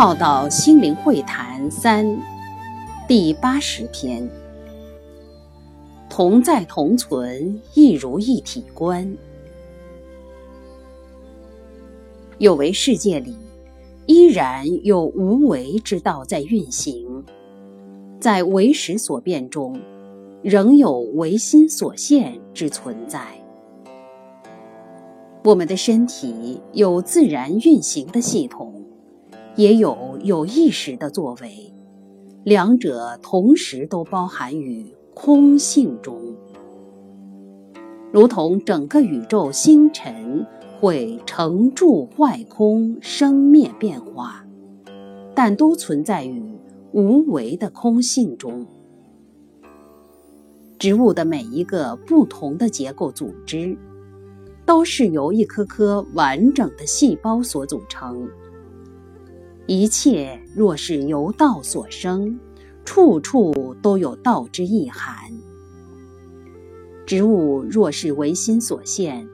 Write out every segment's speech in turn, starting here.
浩道心灵会谈三第八十篇：同在同存，亦如一体观。有为世界里，依然有无为之道在运行，在为时所变中，仍有唯心所现之存在。我们的身体有自然运行的系统。也有有意识的作为，两者同时都包含于空性中，如同整个宇宙星辰会成住坏空、生灭变化，但都存在于无为的空性中。植物的每一个不同的结构组织，都是由一颗颗完整的细胞所组成。一切若是由道所生，处处都有道之意涵。植物若是唯心所现，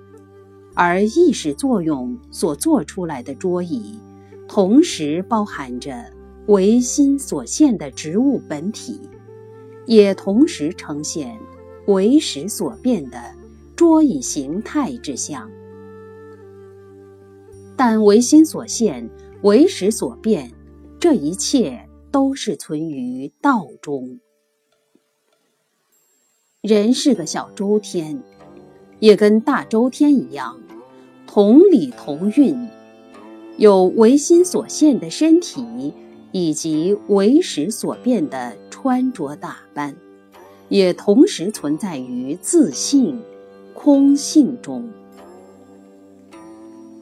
而意识作用所做出来的桌椅，同时包含着唯心所现的植物本体，也同时呈现唯识所变的桌椅形态之相。但唯心所现。唯识所变，这一切都是存于道中。人是个小周天，也跟大周天一样，同理同运，有唯心所现的身体，以及唯识所变的穿着打扮，也同时存在于自性、空性中。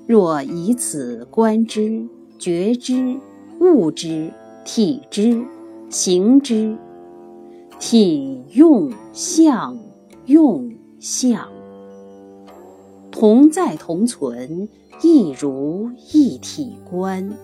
若以此观之。觉之，悟之，体之，行之，体用相用相，同在同存，亦如一体观。